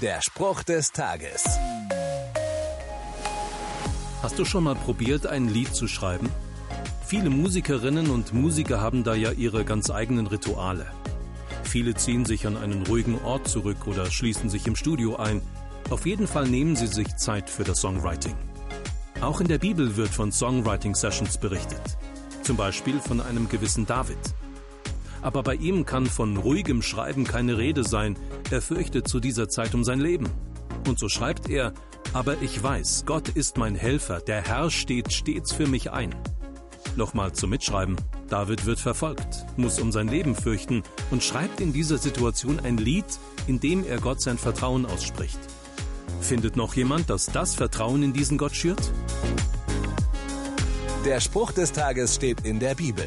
Der Spruch des Tages. Hast du schon mal probiert, ein Lied zu schreiben? Viele Musikerinnen und Musiker haben da ja ihre ganz eigenen Rituale. Viele ziehen sich an einen ruhigen Ort zurück oder schließen sich im Studio ein. Auf jeden Fall nehmen sie sich Zeit für das Songwriting. Auch in der Bibel wird von Songwriting-Sessions berichtet. Zum Beispiel von einem gewissen David. Aber bei ihm kann von ruhigem Schreiben keine Rede sein. Er fürchtet zu dieser Zeit um sein Leben. Und so schreibt er, aber ich weiß, Gott ist mein Helfer, der Herr steht stets für mich ein. Nochmal zum Mitschreiben. David wird verfolgt, muss um sein Leben fürchten und schreibt in dieser Situation ein Lied, in dem er Gott sein Vertrauen ausspricht. Findet noch jemand, dass das Vertrauen in diesen Gott schürt? Der Spruch des Tages steht in der Bibel.